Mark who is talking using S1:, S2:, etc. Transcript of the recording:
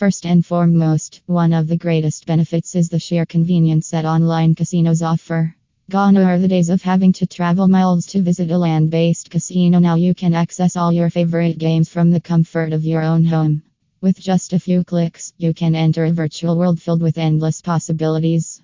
S1: First and foremost, one of the greatest benefits is the sheer convenience that online casinos offer. Gone are the days of having to travel miles to visit a land based casino. Now you can access all your favorite games from the comfort of your own home. With just a few clicks, you can enter a virtual world filled with endless possibilities.